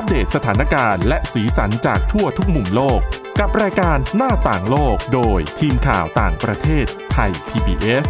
อัปเดตสถานการณ์และสีสันจากทั่วทุกมุมโลก กับรายการหน้าต่างโลกโดยทีมข่าวต่างประเทศไทย PBS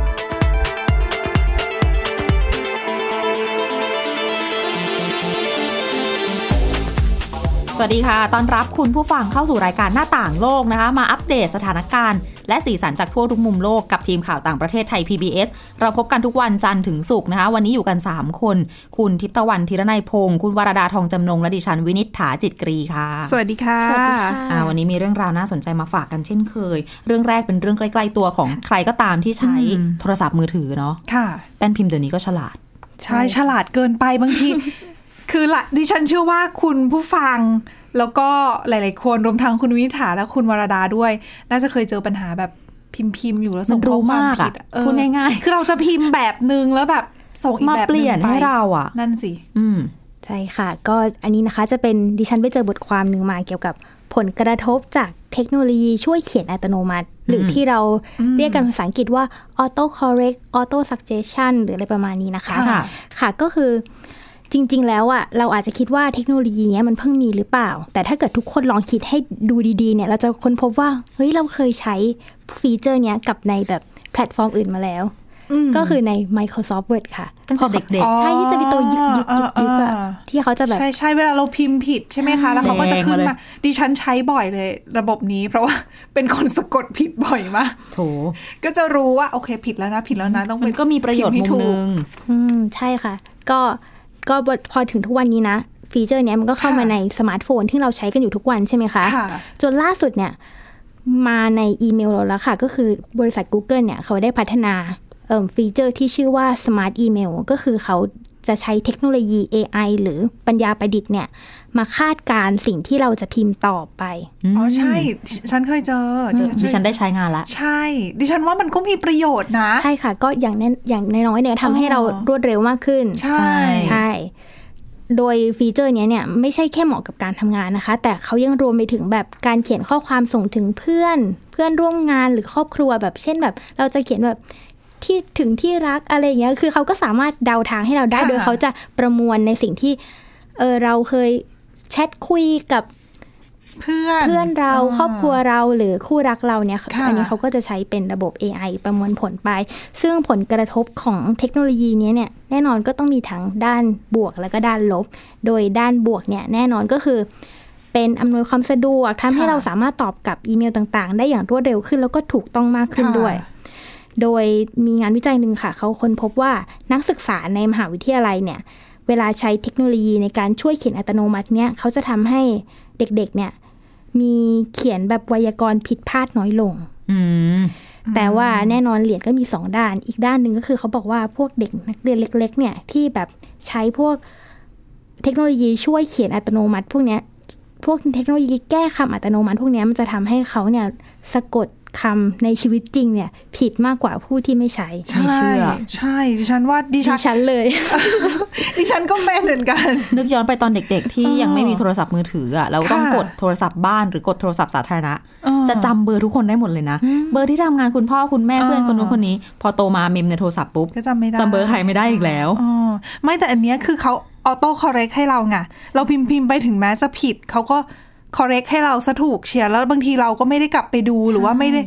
สวัสดีค่ะ ตอนรับคุณผู้ฟังเข้าสู่รายการหน้าต่างโลกนะคะ มาอัปเดตสถานการณ์ และสีสันจากทั่วทุกมุมโลกกับทีมข่าวต่างประเทศไทย PBS เราพบกันทุกวันจันทร์ถึงศุกร์นะคะ วันนี้อยู่กัน 3 คน คุณทิพย์ตะวันธีรนัยพงศ์คุณวรดาทองจำนง และดิฉันวินิษฐาจิตกรีค่ะ สวัสดีค่ะสวัสดีค่ะอ่าวันนี้มีเรื่องราวน่าสนใจมาฝากกันเช่นเคย เรื่องแรกเป็นเรื่องใกล้ๆตัวของใครก็ตามที่ใช้อืมโทรศัพท์มือถือเนาะค่ะแป้นพิมพ์เดี๋ยวนี้ก็ฉลาดใช่ฉลาดเกินไปบางที คือละดิฉันเชื่อว่าคุณผู้ฟัง แล้วก็หลาย ๆ คนรวมทั้งคุณวินิษฐาและคุณวรดาด้วย น่าจะเคยเจอปัญหาแบบพิมพ์พิมพ์อยู่แล้วส่งมันรู้ข้อความมากอะผิดเออพูดง่ายๆคือเราจะพิมพ์แบบนึงแล้วแบบส่งอีกมาแบบเปลี่ยนงไปให้เราอะ นั่นสิ อืมใช่ค่ะ ก็อันนี้นะคะจะเป็นดิฉันไปเจอบทความหนึ่งมาเกี่ยวกับผลกระทบจากเทคโนโลยีช่วยเขียนอัตโนมัติ หรือที่เราเรียกกันภาษาอังกฤษว่า auto correct auto suggestion หรืออะไรประมาณนี้นะคะ ค่ะค่ะก็คือ จริง ๆ แล้วอะเราอาจจะคิดว่าเทคโนโลยีเนี้ยมันเพิ่งมีหรือเปล่า แต่ถ้าเกิดทุกคนลองคิดให้ดูดีๆเนี่ยเราจะค้นพบว่าเฮ้ยเราเคยใช้feature เนี้ยกับในแบบแพลตฟอร์มอื่นมาแล้ว ก็คือใน Microsoft Word ค่ะตั้งแต่เด็กอ๋อใช่ที่จะมีตัวยึกยึกยึกยึกอะอ่าที่เขาจะแบบ ใช่ใช่เวลาเราพิมพ์ผิดใช่ไหมคะ แล้วเขาก็จะขึ้นแดงมาเลยมา ดิฉันใช้บ่อยเลย ระบบนี้ เพราะว่าเป็นคนสะกดผิดบ่อยมากๆโถก็จะรู้ว่าโอเคผิดแล้วนะ ผิดแล้วนะต้องมัเป็นก็มีประโยชน์พิมุพ์มให้ถูกนึงอืมใช่ค่ะ ก็ ก็พอถึงทุกวันนี้นะ feature เนี้ยมันก็เข้ามาค่ะในสมาร์ทโฟนที่เราใช้กันอยู่ทุกวันใช่ไหมคะค่ะจนล่าสุดเนี่ยมาในอีเมลเราแล้วค่ะ ก็คือบริษัท Google เนี่ยเขาได้พัฒนาเอ่อฟีเจอร์ที่ชื่อว่า Smart Email ก็คือเขา จะใช้เทคโนโลยี AI หรือปัญญาประดิษฐ์เนี่ย มาคาดการณ์สิ่งที่เราจะพิมพ์ต่อไป อ๋อ ใช่ ฉันเคยเจอ ดิฉันได้ใช้งานละ ใช่ ดิฉันว่ามันก็มีประโยชน์นะ ใช่ค่ะ ก็อย่างแน่อย่างน้อยๆเนี่ยทำให้เรารวดเร็วมากขึ้น ใช่ ใช่ใช่โดยฟีเจอร์เนี้ยเนี่ยไม่ใช่แค่เหมาะกับการทำงานนะคะ แต่เขายังรวมไปถึงแบบการเขียนข้อความส่งถึงเพื่อน เพื่อนร่วมงานหรือครอบครัวแบบ เช่นแบบ เราจะเขียนแบบ ที่ถึงที่รักอะไรอย่างเงี้ย คือเขาก็สามารถเดาทางให้เราได้ค่ะโดยเขาจะประมวลในสิ่งที่ เออเราเคยแชทคุยกับเพื่อนเพื่อนเราครอบครัวเราหรือคู่รักเราเนี่ยค่ะอันนี้เขาก็จะใช้เป็นระบบ AI ประมวลผลไป ซึ่งผลกระทบของเทคโนโลยีเนี้ยเนี่ยแน่นอนก็ต้องมีทั้งด้านบวกแล้วก็ด้านลบ โดยด้านบวกเนี่ยแน่นอนก็คือ เป็นอำนวยความสะดวกทำให้ค่ะเราสามารถตอบกับอีเมลต่างๆ ได้อย่างรวดเร็วขึ้นแล้วก็ถูกต้องมากขึ้นค่ะด้วย โดยมีงานวิจัยหนึ่งค่ะ เขาค้นพบว่านักศึกษาในมหาวิทยาลัยเนี่ย เวลาใช้เทคโนโลยีในการช่วยเขียนอัตโนมัติเนี่ยเขาจะทำให้เด็กๆ เนี่ย มีเขียนแบบไวยากรณ์ผิดพลาดน้อยลงแต่ว่าแน่นอนเหรียญก็มีสองด้าน อีกด้านหนึ่งก็คือเขาบอกว่าพวกเด็กนักเรียนเล็ก ๆ เนี่ยที่แบบใช้พวกเทคโนโลยีช่วยเขียนอัตโนมัติ พวกเนี้ยพวกเทคโนโลยีแก้คำอัตโนมัติ พวกเนี้ยมันจะทำให้เขาเนี่ยสะกด คำในชีวิตจริงเนี่ย ผิดมากกว่าผู้ที่ไม่ใช้ไม่เชื่อ ใช่ดิฉันว่าดิดิฉันฉันเลย ดิฉันก็เป็นเหมือนกัน นึกย้อนไปตอนเด็กๆ ที่เออยังไม่มีโทรศัพท์มือถืออะเราต้องค่ะกดโทรศัพท์บ้านหรือกดโทรศัพท์สาธารณะเออจะจำเบอร์ทุกคนได้หมดเลยนะ เบอร์ที่ทำงานคุณพ่อคุณแม่เออเพื่อนคนนู้นคนนี้ พอโตมา mem ในโทรศัพท์ปุ๊บก็จำไม่ได้จำเบอร์ใครไม่ได้อีกแล้วอ๋อไม่แต่อันเนี้ยคือเขา autocorrect ให้เราไงเราพิมพ์พิมพ์ไปถึงแม้จะผิดเขาก็ correct ให้เราซะถูกเชียร์แล้วบางทีเราก็ไม่ได้กลับไปดูหรือว่าไม่ได้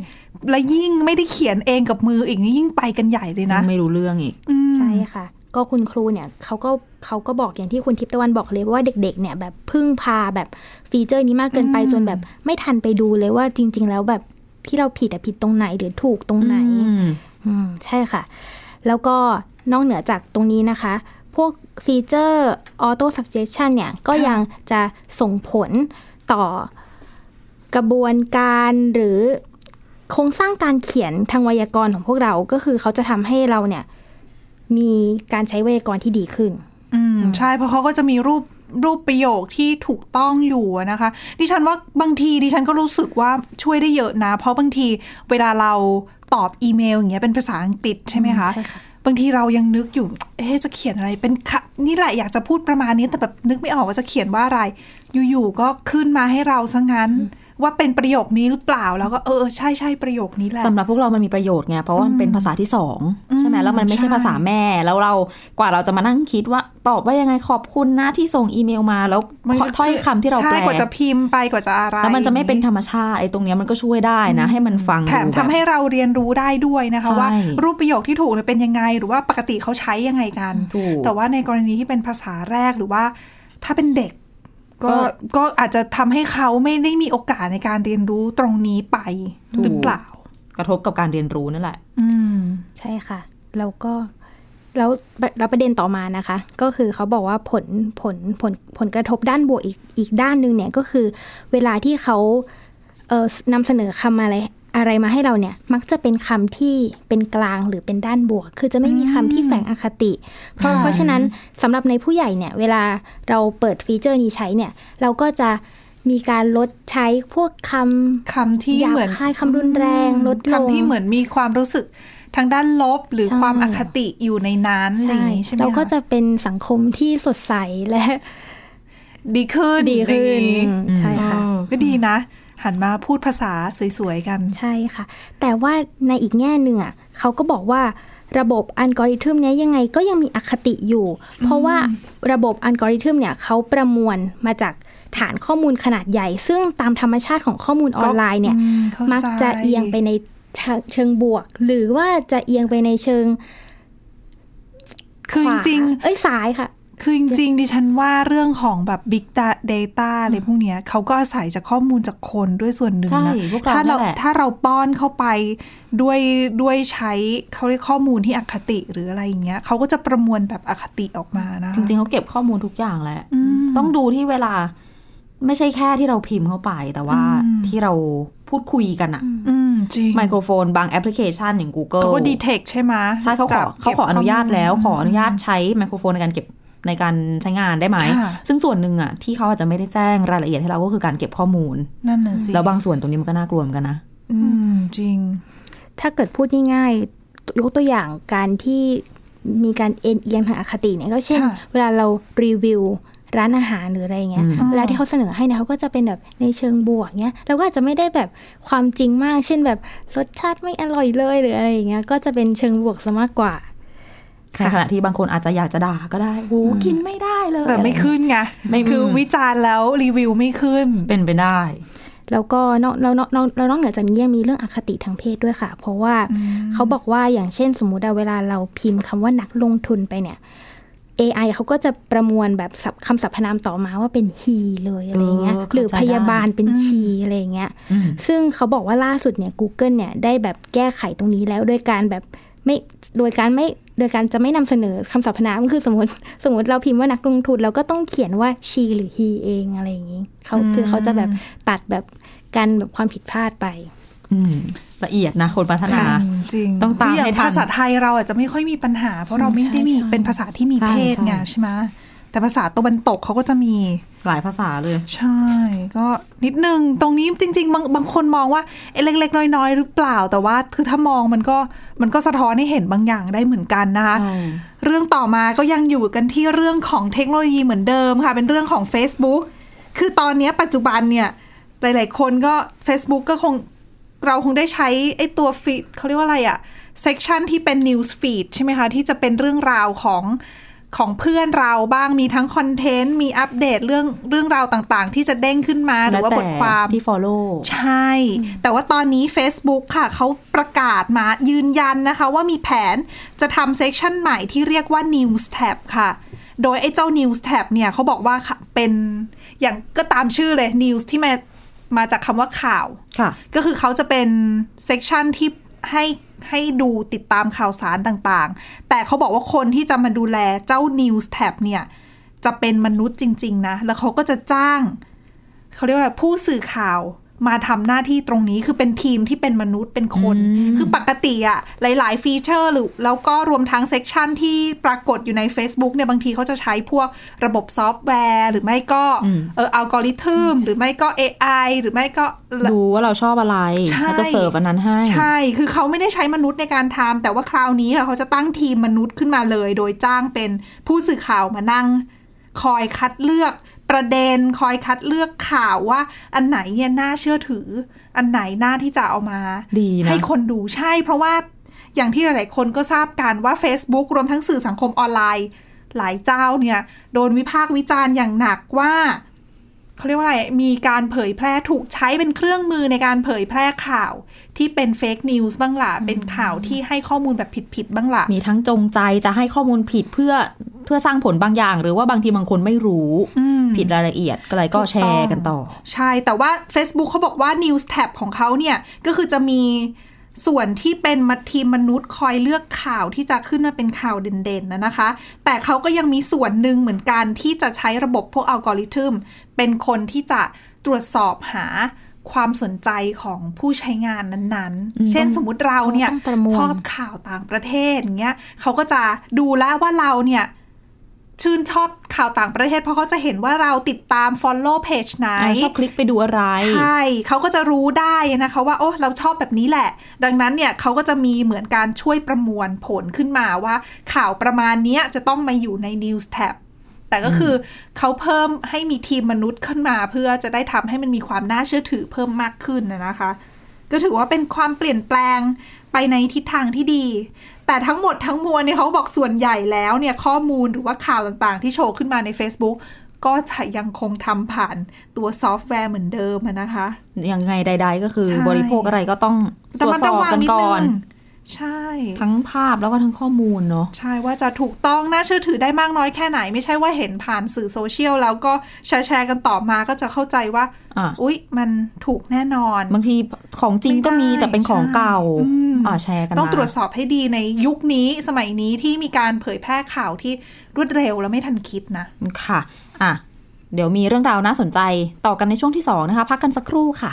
และยิ่งไม่ได้เขียนเองกับมืออีกนี่ยิ่งไปกันใหญ่เลยนะ ไม่รู้เรื่องอีกอืมใช่ค่ะ ก็คุณครูเนี่ยเขาก็เขาก็บอกอย่างที่คุณทิพย์ตะวันบอกเลยว่าเด็ก ๆ เนี่ยแบบพึ่งพาแบบ feature นี้มากเกินไปอืมจนแบบไม่ทันไปดูเลยว่าจริง ๆ แล้วแบบที่เราผิดอะผิดตรงไหนหรือถูกตรงไหนอืมอืมใช่ค่ะ แล้วก็นอกเหนือจากตรงนี้นะคะ พวกฟีเจอร์ Auto Suggestion เนี่ยก็ยังจะส่งผล ต่อกระบวนการหรือโครงสร้างการเขียนทางไวยากรณ์ของพวกเราก็คือเขาจะทำให้เราเนี่ย มีการใช้ไวยากรณ์ที่ดีขึ้น อืมใช่เพราะเขาก็จะมีรูปรูปประโยคที่ถูกต้องอยู่อะนะคะ ดิฉันว่าบางทีดิฉันก็รู้สึกว่าช่วยได้เยอะนะ เพราะบางทีเวลาเรา ตอบอีเมลอย่างเงี้ยเป็นภาษาอังกฤษใช่ไหมคะใช่ค่ะบางทีเรายังนึกอยู่ เอ๊ะจะเขียนอะไรเป็นคะนี่แหละอยากจะพูดประมาณนี้แต่แบบนึกไม่ออกว่าจะเขียนว่าอะไร อยู่ๆก็ขึ้นมาให้เราซะงั้น ว่าเป็นประโยคนี้หรือเปล่าแล้วก็เออใช่ใช่ประโยคนี้แหละสำหรับพวกเรามันมีประโยชน์ไงเพราะว่ามันเป็นภาษาที่สองอืมใช่ไหมแล้วมันไม่ใช่ใช่ภาษาแม่แล้วเรากว่าเราจะมานั่งคิดว่าตอบว่ายังไงขอบคุณนะที่ส่งอีเมลมาแล้วมันก็ถ้อยคำที่เราแปลใช่กว่าจะพิมพ์ไปกว่าจะอะไรแล้วมันจะไม่เป็นธรรมชาติไอ้ตรงเนี้ยมันก็ช่วยได้นะ ให้มันฟังแถมดูทำแบบให้เราเรียนรู้ได้ด้วยนะคะใช่ว่า รูปประโยคที่ถูกเนี่ยเป็นยังไง หรือว่าปกติเขาใช้ยังไงกันถูกแต่ว่าในกรณีที่เป็นภาษาแรกหรือว่า ถ้าเป็นเด็ก ก็ก็ก็อาจจะทำให้เขาไม่ได้มีโอกาสในการเรียนรู้ตรงนี้ไปถูกหรือเปล่า กระทบกับการเรียนรู้นั่นแหละ อืม ใช่ค่ะ แล้วก็แล้วแล้วประเด็นต่อมานะคะ ก็คือเขาบอกว่าผลผลผลผลกระทบด้านบวกอีกอีกด้านหนึ่งเนี่ยก็คือ เวลาที่เขาเอ่อนำเสนอคำอะไร อะไรมาให้เราเนี่ยมักจะเป็นคำที่เป็นกลางหรือเป็นด้านบวก คือจะไม่มีคำที่แฝงอคติ เพราะค่ะเพราะฉะนั้นสำหรับในผู้ใหญ่เนี่ยเวลาเราเปิดฟีเจอร์นี้ใช้เนี่ยเราก็จะมีการลดใช้พวกคำคำที่หยาบเหมือนคายคำรุนแรงลดลงคำที่เหมือนมีความรู้สึกทางด้านลบหรือใช่ความอคติอยู่ในนั้นอะไรอย่างนี้ใช่ไหมเราก็คจะเป็นสังคมที่สดใสและ ดีขึ้นดีขึ้นอย่างนี้ใช่ค่ะเออก็ดีนะ หันมาพูดภาษาสวยๆกัน ใช่ค่ะ แต่ว่าในอีกแง่หนึ่งอะเขาก็บอกว่าระบบอัลกอริทึมเนี้ยยังไงก็ยังมีอคติอยู่ เพราะว่าระบบอัลกอริทึมเนี่ยเขาประมวลมาจากฐานข้อมูลขนาดใหญ่ ซึ่งตามธรรมชาติของข้อมูลออนไลน์เนี่ยอืมเข้าใจมักจะเอียงไปในเชิงเชิงบวก หรือว่าจะเอียงไปในเชิง คือขจวาริงเอ้ยซ้ายค่ะๆ คือจริงๆดิฉันว่าเรื่องของแบบ Big Data อะไรพวกเนี้ยเขาก็อาศัยจากข้อมูลจากคนด้วยส่วนหนึ่งใช่นะพวกเราถ้าเรานั่นแหละถ้าเราป้อนเข้าไปด้วยด้วยใช้เขาเรียกข้อมูลที่อคติหรืออะไรอย่างเงี้ยเขาก็จะประมวลแบบอคติออกมานะ จริง ๆเขาเก็บข้อมูลทุกอย่างแหละอืมต้องดูที่เวลาไม่ใช่แค่ที่เราพิมพ์เข้าไป แต่ว่าอืมที่เราพูดคุยกันอะอืมจริงไมโครโฟน บางแอปพลิเคชันอย่าง Google เขาก็ดีเทคใช่ไหมใช่เขาขอจับเขาขออนุญาตแล้วเก็บขออนุญาตใช้ไมโครโฟนในการเก็บ ในการใช้งานได้ไหมค่ะซึ่งส่วนหนึ่งอะที่เขาอาจจะไม่ได้แจ้งรายละเอียดให้เราก็คือการเก็บข้อมูล นั่นน่ะสิ แล้วบางส่วนตรงนี้มันก็น่ากลัวเหมือนกันนะ อืม จริง ถ้าเกิดพูดง่ายๆยกตัวอย่างการที่มีการเอ็นเอียงทางอคติเนี่ยก็เช่นค่ะเวลาเรารีวิวร้านอาหารหรืออะไรเงี้ยอืมเวลาที่เขาเสนอให้เนี่ยเขาก็จะเป็นแบบในเชิงบวกเนี้ย เราก็อาจจะไม่ได้แบบความจริงมาก เช่นแบบรสชาติไม่อร่อยเลยหรืออะไรอย่างเงี้ย ก็จะเป็นเชิงบวกซะมากกว่า ในขณะที่บางคนอาจจะอยากจะด่าก็ได้หูกินไม่ได้เลยแต่ไม่ขึ้นไงไม่คือวิจารณ์แล้วรีวิวไม่ขึ้นเป็นไปได้ แล้วก็นอกเรานอกเราเรานอกเหนือจากนี้ยังมีเรื่องอคติทางเพศด้วยค่ะ เพราะว่าเขาบอกว่าอย่างเช่นสมมุติว่าเวลาเราพิมพ์คำว่านักลงทุนไปเนี่ย AI เขาก็จะประมวลแบบศัพท์คำสรรพนามต่อมาว่าเป็น he เลยอะไรเงี้ยเออเข้าใจหรือพยาบาลเป็น she อะไรเงี้ยอืมซึ่งเขาบอกว่าล่าสุดเนี่ย Google เนี่ยได้แบบแก้ไขตรงนี้แล้วโดยการแบบไม่โดยการไม่ โดยการจะไม่นำเสนอคำสรรพนามคือสมมติสมมติเราพิมพ์ว่านักลงทุนเราก็ต้องเขียนว่า she หรือ he เองอะไรอย่างนี้เขาคือเขาจะแบบตัดแบบการแบบความผิดพลาดไปอืมละเอียดนะคนพัฒนาจริงต้องตามคืย่ให้ทันภาษาไทยเราอาจจะไม่ค่อยมีปัญหา เพราะเราไม่ได้มีใช่ใช่เป็นภาษาที่มีใช่เพศไงใช่ใช่ไหม แต่ภาษาตะวันตกเขาก็จะมีหลายภาษาเลย ใช่ ก็นิดนึงตรงนี้จริง ๆ บางบางคนมองว่าเอ๊ะเล็ก ๆ น้อย ๆ หรือเปล่า แต่ว่าคือถ้ามองมันก็มันก็สะท้อนให้เห็นบางอย่างได้เหมือนกันนะคะใช่เรื่องต่อมาก็ยังอยู่กันที่เรื่องของเทคโนโลยีเหมือนเดิมค่ะ เป็นเรื่องของ Facebook คือตอนเนี้ยปัจจุบันเนี่ย หลาย ๆ คนก็ Facebook ก็คงเราคงได้ใช้ไอ้ตัว feed เขาเรียกว่าอะไรอะ section ที่เป็น News Feed ใช่ไหมคะ ที่จะเป็นเรื่องราวของ ของเพื่อนเราบ้างมีทั้ง content มีอัปเดตเรื่องเรื่องราวต่างๆ ที่จะเด้งขึ้นมาหรือว่าบทความที่ follow ใช่ แต่ว่าตอนนี้ Facebook ค่ะเขาประกาศมายืนยันนะคะ ว่ามีแผนจะทำ section ใหม่ที่เรียกว่า News Tab ค่ะ โดยไอ้เจ้า News Tab เนี่ยเขาบอกว่าค่ะเป็นอย่างก็ตามชื่อเลย News ที่มามาจากคำว่าข่าวค่ะก็คือเขาจะเป็น section ที่ ให้ให้ดูติดตามข่าวสารต่างๆ แต่เขาบอกว่าคนที่จะมาดูแลเจ้า News Tab เนี่ย จะเป็นมนุษย์จริง ๆ นะ แล้วเขาก็จะจ้าง เขาเรียกว่าผู้สื่อข่าว มาทำหน้าที่ตรงนี้คือเป็นทีมที่เป็นมนุษย์เป็นคน คือปกติอะหลาย ๆ ฟีเจอร์หรือแล้วก็รวมทั้ง section ที่ปรากฏอยู่ใน Facebook เนี่ยบางทีเขาจะใช้พวกระบบซอฟต์แวร์ หรือไม่ก็เอออัลกอริทึมหรือไม่ก็ AI หรือไม่ก็ดูว่าเราชอบอะไรใช่เขาจะเสิร์ฟอันนั้นให้ ใช่ คือเขาไม่ได้ใช้มนุษย์ในการทำแต่ว่าคราวนี้ค่ะเขาจะตั้งทีมมนุษย์ขึ้นมาเลย โดยจ้างเป็นผู้สื่อข่าวมานั่งคอยคัดเลือก ประเด็นคอยคัดเลือกข่าวว่า อันไหนเนี่ยน่าเชื่อถือ อันไหนน่าที่จะเอามาดีนะให้คนดูใช่ เพราะว่าอย่างที่หลายๆคนก็ทราบกันว่า Facebook รวมทั้งสื่อสังคมออนไลน์ หลายเจ้าเนี่ย โดนวิพากษ์วิจารณ์อย่างหนักว่า เขาเรียกว่าอะไร มีการเผยแพร่ถูกใช้เป็นเครื่องมือในการเผยแพร่ข่าวที่เป็น fake news บ้างล่ะ เป็นข่าวที่ให้ข้อมูลแบบผิดๆบ้างล่ะ มีทั้งจงใจจะให้ข้อมูลผิดเพื่อเพื่อสร้างผลบางอย่าง หรือว่าบางทีบางคนไม่รู้อืมผิดรายละเอียดก็เลยก็แชร์กันต่อ ใช่ แต่ว่า Facebook เขาบอกว่า News Tab ของเขาเนี่ย ก็คือจะมี ส่วนที่เป็นมาทีมมนุษย์คอยเลือกข่าวที่จะขึ้นมาเป็นข่าวเด่นๆนะนะคะ แต่เขาก็ยังมีส่วนหนึ่งเหมือนกันที่จะใช้ระบบพวกอัลกอริทึมเป็นคนที่จะตรวจสอบหาความสนใจของผู้ใช้งานนั้นอืมๆเช่นสมมติเราเนี่ยต้องประมวลชอบข่าวต่างประเทศอย่างเงี้ยเขาก็จะดูแล้วว่าเราเนี่ย ชื่นชอบข่าวต่างประเทศ เพราะเขาจะเห็นว่าเราติดตาม follow page ไหนอ่าชอบคลิกไปดูอะไร ใช่เขาก็จะรู้ได้นะคะว่าโอ้เราชอบแบบนี้แหละ ดังนั้นเนี่ยเขาก็จะมีเหมือนการช่วยประมวลผลขึ้นมาว่า ข่าวประมาณเนี้ยจะต้องมาอยู่ใน news tab แต่ก็คือเขาเพิ่มให้มีทีมมนุษย์ขึ้นมา เพื่อจะได้ทำให้มันมีความน่าเชื่อถือเพิ่มมากขึ้นนะนะคะ ก็ถือว่าเป็นความเปลี่ยนแปลงไปในทิศทางที่ดี แต่ทั้งหมดทั้งมวลเนี่ยเขาบอกส่วนใหญ่แล้วเนี่ยข้อมูลหรือว่าข่าวต่างๆ ที่โชว์ขึ้นมาใน Facebook ก็จะยังคงทำผ่านตัวซอฟต์แวร์เหมือนเดิมอะนะคะ ยังไงใด ๆ ก็คือใช่บริโภคอะไรก็ต้องตรวจสอบกันก่อน ใช่ ทั้งภาพแล้วก็ทั้งข้อมูลเนาะใช่ว่าจะถูกต้องน่าเชื่อถือได้มากน้อยแค่ไหน ไม่ใช่ว่าเห็นผ่านสื่อโซเชียลแล้วก็แชร์แชร์กันต่อมาก็จะเข้าใจว่าอะอุ๊ย มันถูกแน่นอน บางทีของจริงก็มีไม่ได้แต่เป็นของเก่าใช่อืมอ่าแชร์กันต้องมาตรวจสอบให้ดีในยุคนี้สมัยนี้ที่มีการเผยแพร่ข่าวที่รวดเร็วและไม่ทันคิดนะค่ะอะเดี๋ยวมีเรื่องราวน่าสนใจต่อกันในช่วงที่2นะคะพักกันสักครู่ค่ะ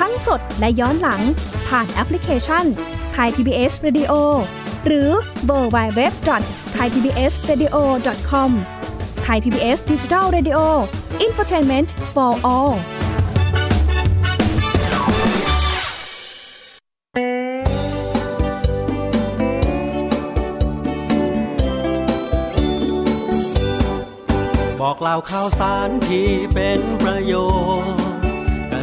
ทั้งสดและย้อนหลังผ่านแอปพลิเคชันไทย PBS Radio หรือเวอร์ไบเว็บจอดไทยพีบีเอสเรดิโอคอมไทยพีบีเอสดิจิทัลเรดิโออินฟอร์ทนเมนต์ for all บอกเล่าข่าวสารที่เป็นประโยชน์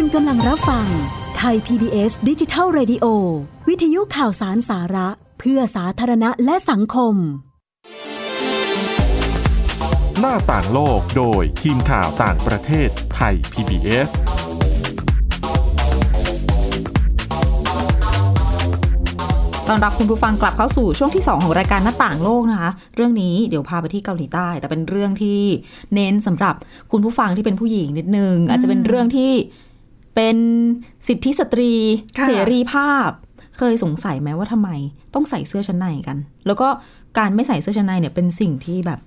คุณกำลังรับฟังไทย PBS ดิจิทัล Radio วิทยุข่าวสารสาระ เพื่อสาธารณะและสังคม หน้าต่างโลกโดยทีมข่าวต่างประเทศไทย PBS ตอนรับคุณผู้ฟังกลับเข้าสู่ช่วงที่ 2 ของรายการหน้าต่างโลกนะคะ เรื่องนี้เดี๋ยวพาไปที่เกาหลีใต้ แต่เป็นเรื่องที่เน้นสำหรับคุณผู้ฟังที่เป็นผู้หญิงนิดนึง อาจจะเป็นเรื่องที่ เป็นสิทธิสตรีค่ะเสรีภาพ เคยสงสัยไหมว่าทำไม ต้องใส่เสื้อชั้นในกัน แล้วก็การไม่ใส่เสื้อชั้นในเนี่ยเป็นสิ่งที่แบบ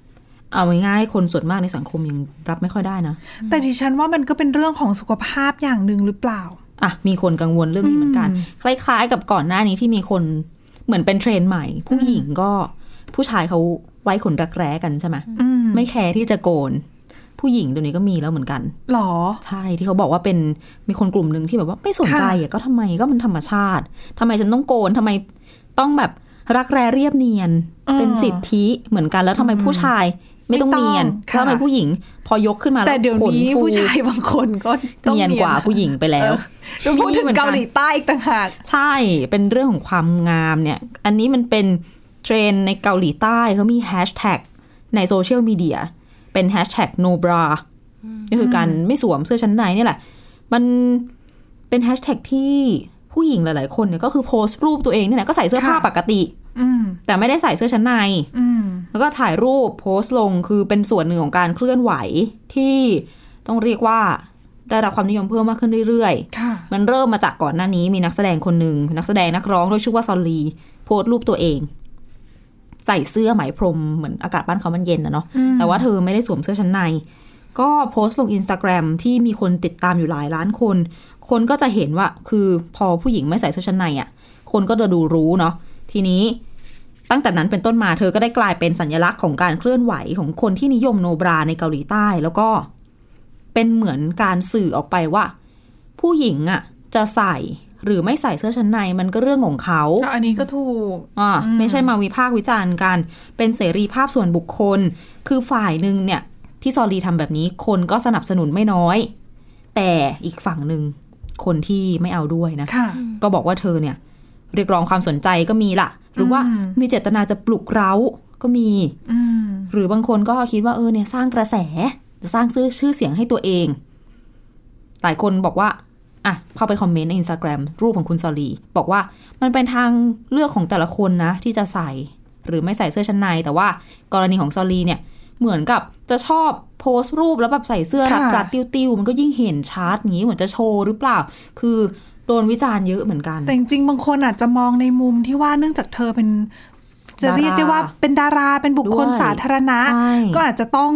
เอาง่ายๆคนส่วนมากในสังคมยังรับไม่ค่อยได้นะ แต่ดิฉันว่ามันก็เป็นเรื่องของสุขภาพอย่างหนึ่งหรือเปล่า อะ มีคนกังวลเรื่องนี้เหมือนกันอืมคล้าย ๆ กับก่อนหน้านี้ที่มีคนเหมือนเป็นเทรนด์ใหม่ ผู้หญิงก็ผู้ชายเขาไว้ขนรักแร้กันใช่ไหมอืมไม่แคร์ที่จะโกน ผู้หญิงเดี๋ยวนี้ก็มีแล้วเหมือนกันหรอ ใช่ที่เขาบอกว่าเป็นมีคนกลุ่มหนึ่งที่แบบว่าไม่สนใจอะก็ทำไมก็มันธรรมชาติทำไมฉันต้องโกนทำไมต้องแบบรักแร้เรียบเนียนอืมเป็นสิทธิเหมือนกันแล้วทำไมผู้ชายไม่ต้องไม่ต้องเนียนค่ะแล้วทำไมผู้หญิง พอยกขึ้นมาแล้วแต่เดี๋ยวขนนี้ฟูผู้ชายบางคนก็ต้องเนียนกว่าผู้หญิงไปแล้วเดี๋ยวพูดถึงมีเหมือนกันเกาหลีใต้อีกต่างหากใช่เป็นเรื่องของความงามเนี่ย อันนี้มันเป็นเทรนด์ในเกาหลีใต้เขามีแฮชแท็กในโซเชียลมีเดีย เป็นแฮชแท็ก no bra ก็คือการไม่สวมเสื้อชั้นในเนี่ยแหละ มันเป็นแฮชแท็กที่ผู้หญิงหลาย ๆ คนเนี่ยก็คือโพสต์รูปตัวเองเนี่ยแหละก็ใส่เสื้อผ้าค่ะปกติอืมแต่ไม่ได้ใส่เสื้อชั้นในอืมแล้วก็ถ่ายรูปโพสต์ลงคือเป็นส่วนหนึ่งของการเคลื่อนไหวที่ต้องเรียกว่าได้รับความนิยมเพิ่มมากขึ้นเรื่อยๆค่ะมันเริ่มมาจากก่อนหน้านี้มีนักแสดงคนหนึ่งนักแสดงนักร้องด้วยชื่อว่าซอลลีโพสต์รูปตัวเอง ใส่เสื้อไหมพรมเหมือนอากาศบ้านเขามันเย็นนะเนาะอืมแต่ว่าเธอไม่ได้สวมเสื้อชั้นใน ก็โพสต์ลงอินสตาแกรมที่มีคนติดตามอยู่หลายล้านคน คนก็จะเห็นว่าคือพอผู้หญิงไม่ใส่เสื้อชั้นในอะ่ะ คนก็จะดูรู้เนาะทีนี้ตั้งแต่นั้นเป็นต้นมาเธอก็ได้กลายเป็นสัญลักษณ์ของการเคลื่อนไหวของคนที่นิยมโนบราในเกาหลีใต้ แล้วก็เป็นเหมือนการสื่อออกไปว่า ผู้หญิงอะ่ะจะใส่ หรือไม่ใส่เสื้อชั้นในมันก็เรื่องของเขาอันนี้ก็ถูกอ่าอืมไม่ใช่มาวิพากษ์วิจารณ์กัน เป็นเสรีภาพส่วนบุคคล คือฝ่ายหนึ่งเนี่ย ที่ซอรีทำแบบนี้คนก็สนับสนุนไม่น้อย แต่อีกฝั่งหนึ่งคนที่ไม่เอาด้วยนะค่ะก็บอกว่าเธอเนี่ย เรียกร้องความสนใจก็มีละหรือว่าอืมมีเจตนาจะปลุกเร้าก็มีอืมหรือบางคนก็คิดว่าเออเนี่ยสร้างกระแส จะสร้างชื่อชื่อเสียงให้ตัวเอง หลายคนบอกว่า อะเข้าไปคอมเมนต์ในอินสตาแกรมรูปของคุณซอลีบอกว่ามันเป็นทางเลือกของแต่ละคนนะ ที่จะใส่หรือไม่ใส่เสื้อชั้นใน แต่ว่ากรณีของซอลีเนี่ยเหมือนกับจะชอบโพสต์รูปแล้วแบบใส่เสื้อรัดค่ะรัดติ้วติ้วๆมันก็ยิ่งเห็นชัดอย่างนี้เหมือนจะโชว์หรือเปล่า คือโดนวิจารณ์เยอะเหมือนกัน แต่จริงๆบางคนอาจจะมองในมุมที่ว่าเนื่องจากเธอเป็นจะดาราเรียกได้ว่าเป็นดาราเป็นบุคคลด้วยสาธารณะใช่ก็อาจจะต้อง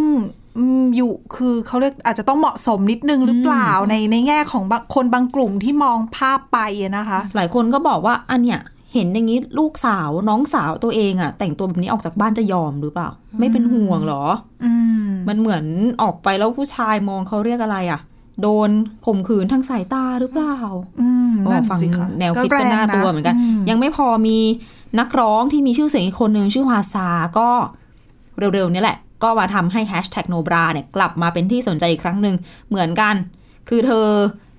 อืมอยู่คือเขาเรียกอาจจะต้องเหมาะสมนิดนึงหรือเปล่าในในแง่ของบางคนบางกลุ่มที่มองภาพไปอะนะคะ หลายคนก็บอกว่าอันเนี้ยเห็นอย่างนี้ลูกสาวน้องสาวตัวเองอะแต่งตัวแบบนี้ออกจากบ้านจะยอมหรือเปล่า ไม่เป็นห่วงเหรออืมมันเหมือนออกไปแล้วผู้ชายมองเขาเรียกอะไรอะโดนข่มขืนทางสายตาหรือเปล่าอืมก็นั่นฟังสิะแนวคิดก็แรงน่าตัวเหมือนกันอืยังไม่พอมีนักร้องที่มีชื่อเสียงอีกคนหนึ่งชื่อฮวาซาก็เร็วๆเนี้แหละ ก็มาทำให้แฮชแท็กโนบราเนี่ยกลับมาเป็นที่สนใจอีกครั้งหนึ่งเหมือนกัน คือเธอ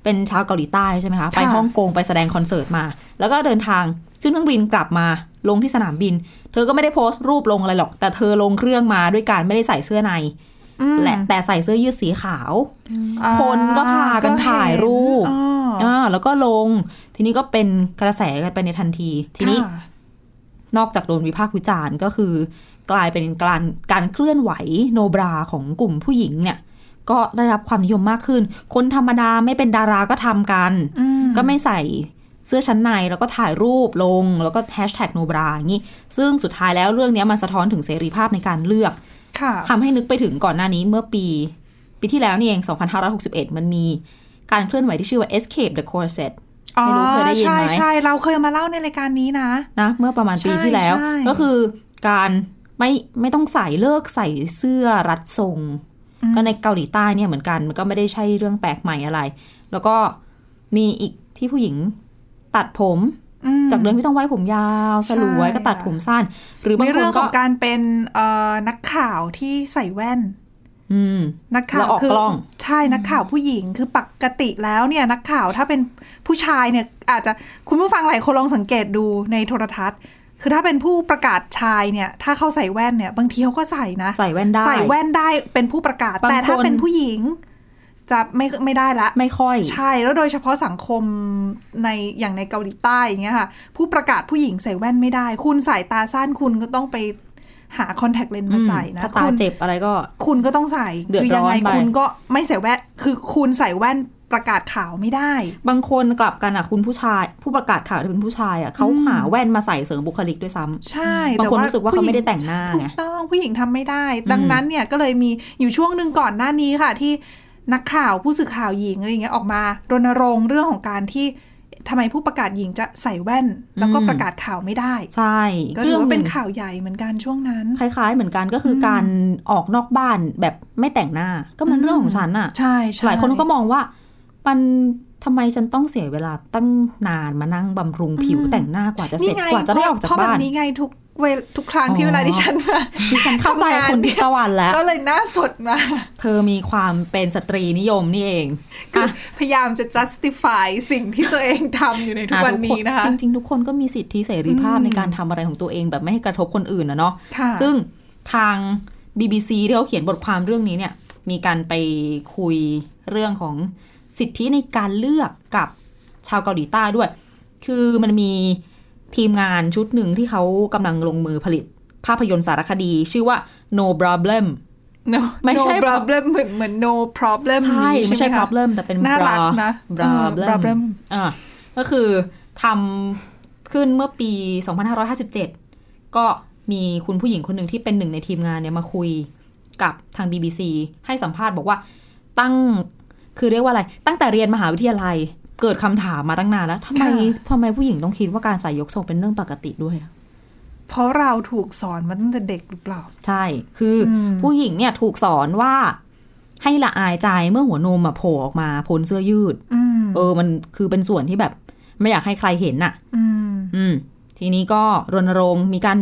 เป็นชาวเกาหลีใต้ใช่ไหมคะ ไปฮ่องกงไปแสดงคอนเสิร์ตมา แล้วก็เดินทางขึ้นเครื่องบินกลับมาลงที่สนามบิน เธอก็ไม่ได้โพสต์รูปลงอะไรหรอก แต่เธอลงเครื่องมาด้วยการไม่ได้ใส่เสื้อในอืมและแต่ใส่เสื้อยืดสีขาวอ่าคนก็พากันถ่ายรูปอ๋ออ่าแล้วก็ลง ทีนี้ก็เป็นกระแสกันไปในทันที ทีนี้ค่ะนอกจากโดนวิพากษ์วิจารณ์ก็คือ กลายเป็นการการเคลื่อนไหวโนบราของกลุ่มผู้หญิงเนี่ย ก็ได้รับความนิยมมากขึ้น คนธรรมดาไม่เป็นดาราก็ทำกันอืมก็ไม่ใส่เสื้อชั้นในแล้วก็ถ่ายรูปลงแล้วก็แฮชแท็กโนบราอย่างนี้ ซึ่งสุดท้ายแล้วเรื่องเนี้ยมันสะท้อนถึงเสรีภาพในการเลือกค่ะทำให้นึกไปถึงก่อนหน้านี้เมื่อปี ปีที่แล้วนี่เอง 2561 มันมีการเคลื่อนไหวที่ชื่อว่า Escape the Corset ไม่รู้เคยได้ยินไหมใช่ใช่เราเคยมาเล่าในรายการนี้นะนะ เมื่อประมาณปีใช่ที่แล้วใช่ก็คือการ ไม่ไม่ต้องใส่เลิกใส่เสื้อรัดทรง ก็ในเกาหลีใต้เนี่ยเหมือนกัน มันก็ไม่ได้ใช่เรื่องแปลกใหม่อะไร แล้วก็มีอีกที่ผู้หญิงตัดผมอืมจากเดิมที่ต้องไว้ผมยาวสลวยใช่ก็ตัดผมสั้น หรือบางในคเรื่นองขก็องการเป็นเอ่อนักข่าวที่ใส่แว่นอืมนักข่าแล้ววออกคืกล้องใช่นักข่าวผู้หญิงคือปกติแล้วเนี่ยนักข่าวถ้าเป็นผู้ชายเนี่ยอาจจะคุณผู้ฟังหลายคนลองสังเกตดูในโทรทัศน์ คือถ้าเป็นผู้ประกาศชายเนี่ย ถ้าเขาใส่แว่นเนี่ย บางทีเขาก็ใส่นะ ใส่แว่นได้ ใส่แว่นได้เป็นผู้ประกาศบางแต่ถ้าคนเป็นผู้หญิงจะไม่ไม่ได้ละไม่ค่อย ใช่แล้วโดยเฉพาะสังคมในอย่างในเกาหลีใต้อย่างเงี้ยค่ะ ผู้ประกาศผู้หญิงใส่แว่นไม่ได้ คุณสายตาสั้นคุณก็ต้องไปหาคอนแทคเลนส์มาใส่นะถ้าตาคุณเจ็บอะไรก็ คุณก็ต้องใส่เดือดคืยัไงร้อนไปคุณก็ไม่ใส่แว่น คือคุณใส่แว่น ประกาศข่าวไม่ได้ บางคนกลับกันอะคุณผู้ชาย ผู้ประกาศข่าวที่เป็นผู้ชายอะเขาหาแว่นมาใส่เสริมบุคลิกด้วยซ้ำใช่บางคนแต่รู้สึกว่าเขาไม่ได้แต่งหน้าถูไงกต้องผู้หญิงทำไม่ได้ ดังนั้นเนี่ยก็เลยมีอยู่ช่วงหนึ่งก่อนหน้านี้ค่ะ ที่นักข่าวผู้สื่อข่าวหญิงอะไรอย่างเงี้ยออกมารณรงค์เรื่องของการที่ทำไมผู้ประกาศหญิงจะใส่แว่น แล้วก็อืมประกาศข่าวไม่ได้ ใช่ก็ถือว่าเป็นหงข่าวใหญ่เหมือนกันช่วงนั้น คล้าย ๆ เหมือนกันก็คืออการออกนอกบ้านแบบไม่แต่งหน้า ก็มันเรื่องของฉันอะใช่ใช่หลายคนก็มองว่า มันทำไมฉันต้องเสียเวลาตั้งนานมานั่งบำรุงผิวแต่งหน้ากว่าจะเสร็จนี่ไงกว่าจะได้ออกจากเพราะแบบ้าบนนี้ไงทุกเวลทุกครั้งที่อ๋อเวลาดิฉันมาดิฉันเข้าใจคุณทิพย์ตะวันแล้ว ก็เลยหน้าสดมา เธอมีความเป็นสตรีนิยมนี่เองคืออะพยายามจะ justify สิ่งที่ตัวเองทำอยู่ในทุกอะวันนี้นะคะ จริง ๆ ทุกคนก็มีสิทธิเสรีภาพอืมในการทำอะไรของตัวเองแบบไม่ให้กระทบคนอื่นนะเนาะค่ะซึ่งทาง BBC ที่เขาเขียนบทความเรื่องนี้เนี่ย มีการไปคุยเรื่องของ สิทธิในการเลือกกับชาวเกาหลีใต้ด้วย คือมันมีทีมงานชุดหนึ่งที่เขากำลังลงมือผลิตภาพยนตร์สารคดี ชื่อว่า No Problem no ไม่ใช่ no problem เหมือนเหมือน no problem ใช่นี้ไม่ใช่หคะ problem แต่เป็นน่ารัก bra นะ bra เออ problem อ่าก็คือทำขึ้นเมื่อปี 2557 ก็มีคุณผู้หญิงคนหนึ่งที่เป็นหนึ่งในทีมงานเนี่ยมาคุยกับทาง BBC ให้สัมภาษณ์บอกว่าตั้ง คือเรียกว่าอะไร ตั้งแต่เรียนมหาวิทยาลัย เกิดคำถามมาตั้งนานแล้วทำไมค่ะทำไมผู้หญิงต้องคิดว่าการใส่ยกทรงเป็นเรื่องปกติด้วยอะเพราะเราถูกสอนมาตั้งแต่เด็กหรือเปล่า ใช่ คืออมผู้หญิงเนี่ยถูกสอนว่าให้ละอายใจเมื่อหัวนมอะโผล่ออกมาพ้นเสื้อยืดอืมเออ มันคือเป็นส่วนที่แบบ ไม่อยากให้ใครเห็นน่ะ อืมอืม ทีนี้ก็รณรงค์มีการ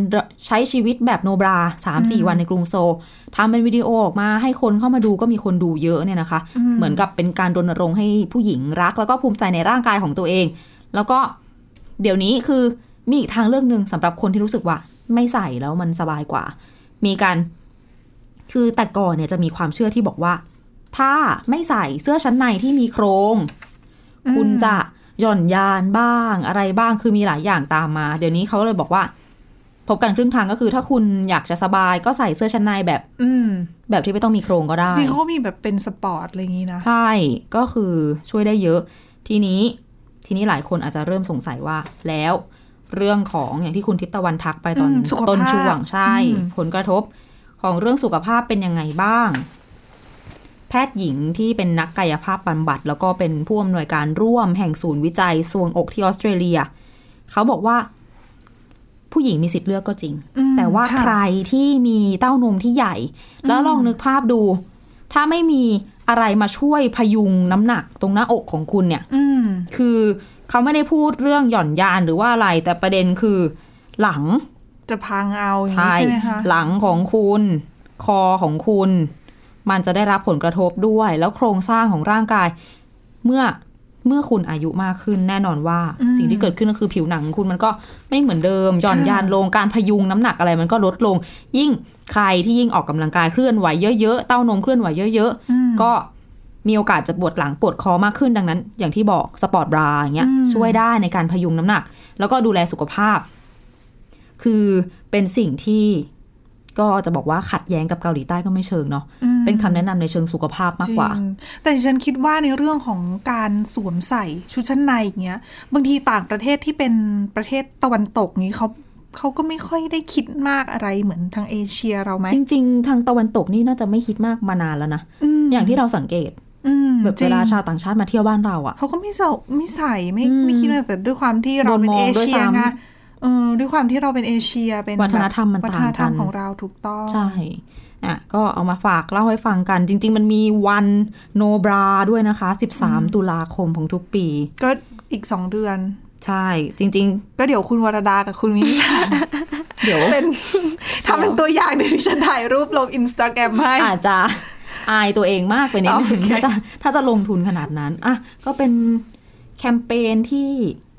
ใช้ชีวิตแบบโนบราสามสี่อืมวันในกรุงโซลทำเป็นวิดีโอออกมาให้คนเข้ามาดูก็มีคนดูเยอะเนี่ยนะคะอืมเหมือนกับเป็นการรณรงค์ให้ผู้หญิงรัก แล้วก็ภูมิใจในร่างกายของตัวเอง แล้วก็เดี๋ยวนี้คือมีอีกทางเลือกหนึ่งสำหรับคนที่รู้สึกว่า ไม่ใส่แล้วมันสบายกว่า มีการ คือแต่ก่อนเนี่ยจะมีความเชื่อที่บอกว่า ถ้าไม่ใส่เสื้อชั้นในที่มีโครง คุณจะ หย่อนยานบ้างอะไรบ้างคือมีหลายอย่างตามมา เดี๋ยวนี้เขาเลยบอกว่า พบกันครึ่งทางก็คือ ถ้าคุณอยากจะสบายก็ใส่เสื้อชั้นในแบบ อืมแบบที่ไม่ต้องมีโครงก็ได้จริงๆเขาก็มีแบบเป็นสปอร์ตอะไรอย่างนี้นะใช่ก็คือช่วยได้เยอะ ทีนี้ทีนี้หลายคนอาจจะเริ่มสงสัยว่า แล้วเรื่องของอย่างที่คุณทิพย์ตะวันทักไปตอนอืมสุขภาพต้นช่วงใช่อืมผลกระทบของเรื่องสุขภาพเป็นยังไงบ้างแพทย์หญิงที่เป็นนักกายภาพบำบัด แล้วก็เป็นผู้อำนวยการร่วมแห่งศูนย์วิจัยสวงอกที่ออสเตรเลีย เขาบอกว่า ผู้หญิงมีสิทธิ์เลือกก็จริงอืมแต่ว่าค่ะใครที่มีเต้านมที่ใหญ่ แล้วลองนึกภาพดู ถ้าไม่มีอะไรมาช่วยพยุงน้ำหนักตรงหน้าอกของคุณเนี่ยอืมคือเขาไม่ได้พูดเรื่องหย่อนยานหรือว่าอะไร แต่ประเด็นคือ หลังจะพังเอาอย่างนี้ใช่ใช่ไหมคะหลังของคุณ คอของคุณ มันจะได้รับผลกระทบด้วย แล้วโครงสร้างของร่างกาย เมื่อเมื่อคุณอายุมากขึ้นแน่นอนว่าอืมสิ่งที่เกิดขึ้นก็คือผิวหนังของคุณมันก็ไม่เหมือนเดิมหย่อนค่ะยานลงการพยุงน้ำหนักอะไรมันก็ลดลง ยิ่งใครที่ยิ่งออกกำลังกายเคลื่อนไหวเยอะๆเต้านมเคลื่อนไหวเยอะอืมๆก็มีโอกาสจะปวดหลังปวดคอมากขึ้นดังนั้น อย่างที่บอกสปอร์ตบราอย่างเงี้ยอืมช่วยได้ในการพยุงน้ำหนัก แล้วก็ดูแลสุขภาพ คือเป็นสิ่งที่ก็จะบอกว่าขัดแย้งกับเกาหลีใต้ก็ไม่เชิงเนาะอืม เป็นคำแนะนำในเชิงสุขภาพมากกว่าจริงแต่ดิฉันคิดว่าในเรื่องของการสวมใส่ชุดชั้นในอย่างเงี้ย บางทีต่างประเทศที่เป็นประเทศตะวันตกนี้เขาเขาก็ไม่ค่อยได้คิดมากอะไรเหมือนทางเอเชียเราไหมจริง ๆ ทางตะวันตกนี่น่าจะไม่คิดมากมานานแล้วนะมอย่างที่เราสังเกตอืมแบบจริเวงลาชาวต่างชาติมาเที่ยวบ้านเราอะเขาก็ไม่ใส่ไม่ใส่ไม่อืมไม่คิดอะไรแต่ด้วยความที่เราเป็นโดนมองเอด้วยเชียซ้ำไงเออด้วยความที่เราเป็นเอเชียเป็นวัฒนธรรมมันวัฒต่างนธรรมกันของเราถูกต้องใช่ อะก็เอามาฝากเล่าให้ฟังกัน จริง ๆ มันมีวันโนบราด้วยนะคะ 13 ตุลาคมของทุกปี ก็อีกสองเดือน ใช่ จริงก็เดี๋ยวคุณวรดากับคุณมินิๆเดี๋ยวเป็นทำเป็นตัวอย่างเดี๋ยวดิฉันถ่ายรูปลงอินสตาแกรมให้อาจจะอายตัวเองมากไปนิดนึงโอเคถ้าจะถ้าจะลงทุนขนาดนั้นอะก็เป็นแคมเปญที่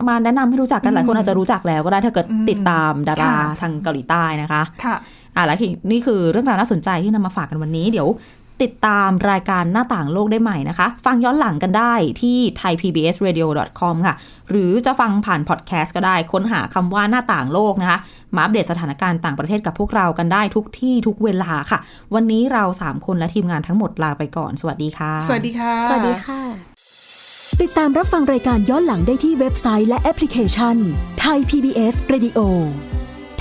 มาแนะนำให้รู้จักกันหลายคนอาจจะรู้จักแล้วก็ได้ถ้าเกิดติดตามดาราทางเกาหลีใต้นะคะค่ะ อะแล้วทีนี่คือเรื่องราวน่าสนใจที่นำมาฝากกันวันนี้เดี๋ยวติดตามรายการหน้าต่างโลกได้ใหม่นะคะ ฟังย้อนหลังกันได้ที่ thaipbsradio.com ค่ะ หรือจะฟังผ่านพอดแคสต์ก็ได้ ค้นหาคำว่าหน้าต่างโลกนะคะ มาอัปเดตสถานการณ์ต่างประเทศกับพวกเรากันได้ทุกที่ทุกเวลาค่ะ วันนี้เรา 3 คนและทีมงานทั้งหมดลาไปก่อน สวัสดีค่ะ สวัสดีค่ะ สวัสดีค่ะ ติดตามรับฟังรายการย้อนหลังได้ที่เว็บไซต์และแอปพลิเคชันไทย PBS Radio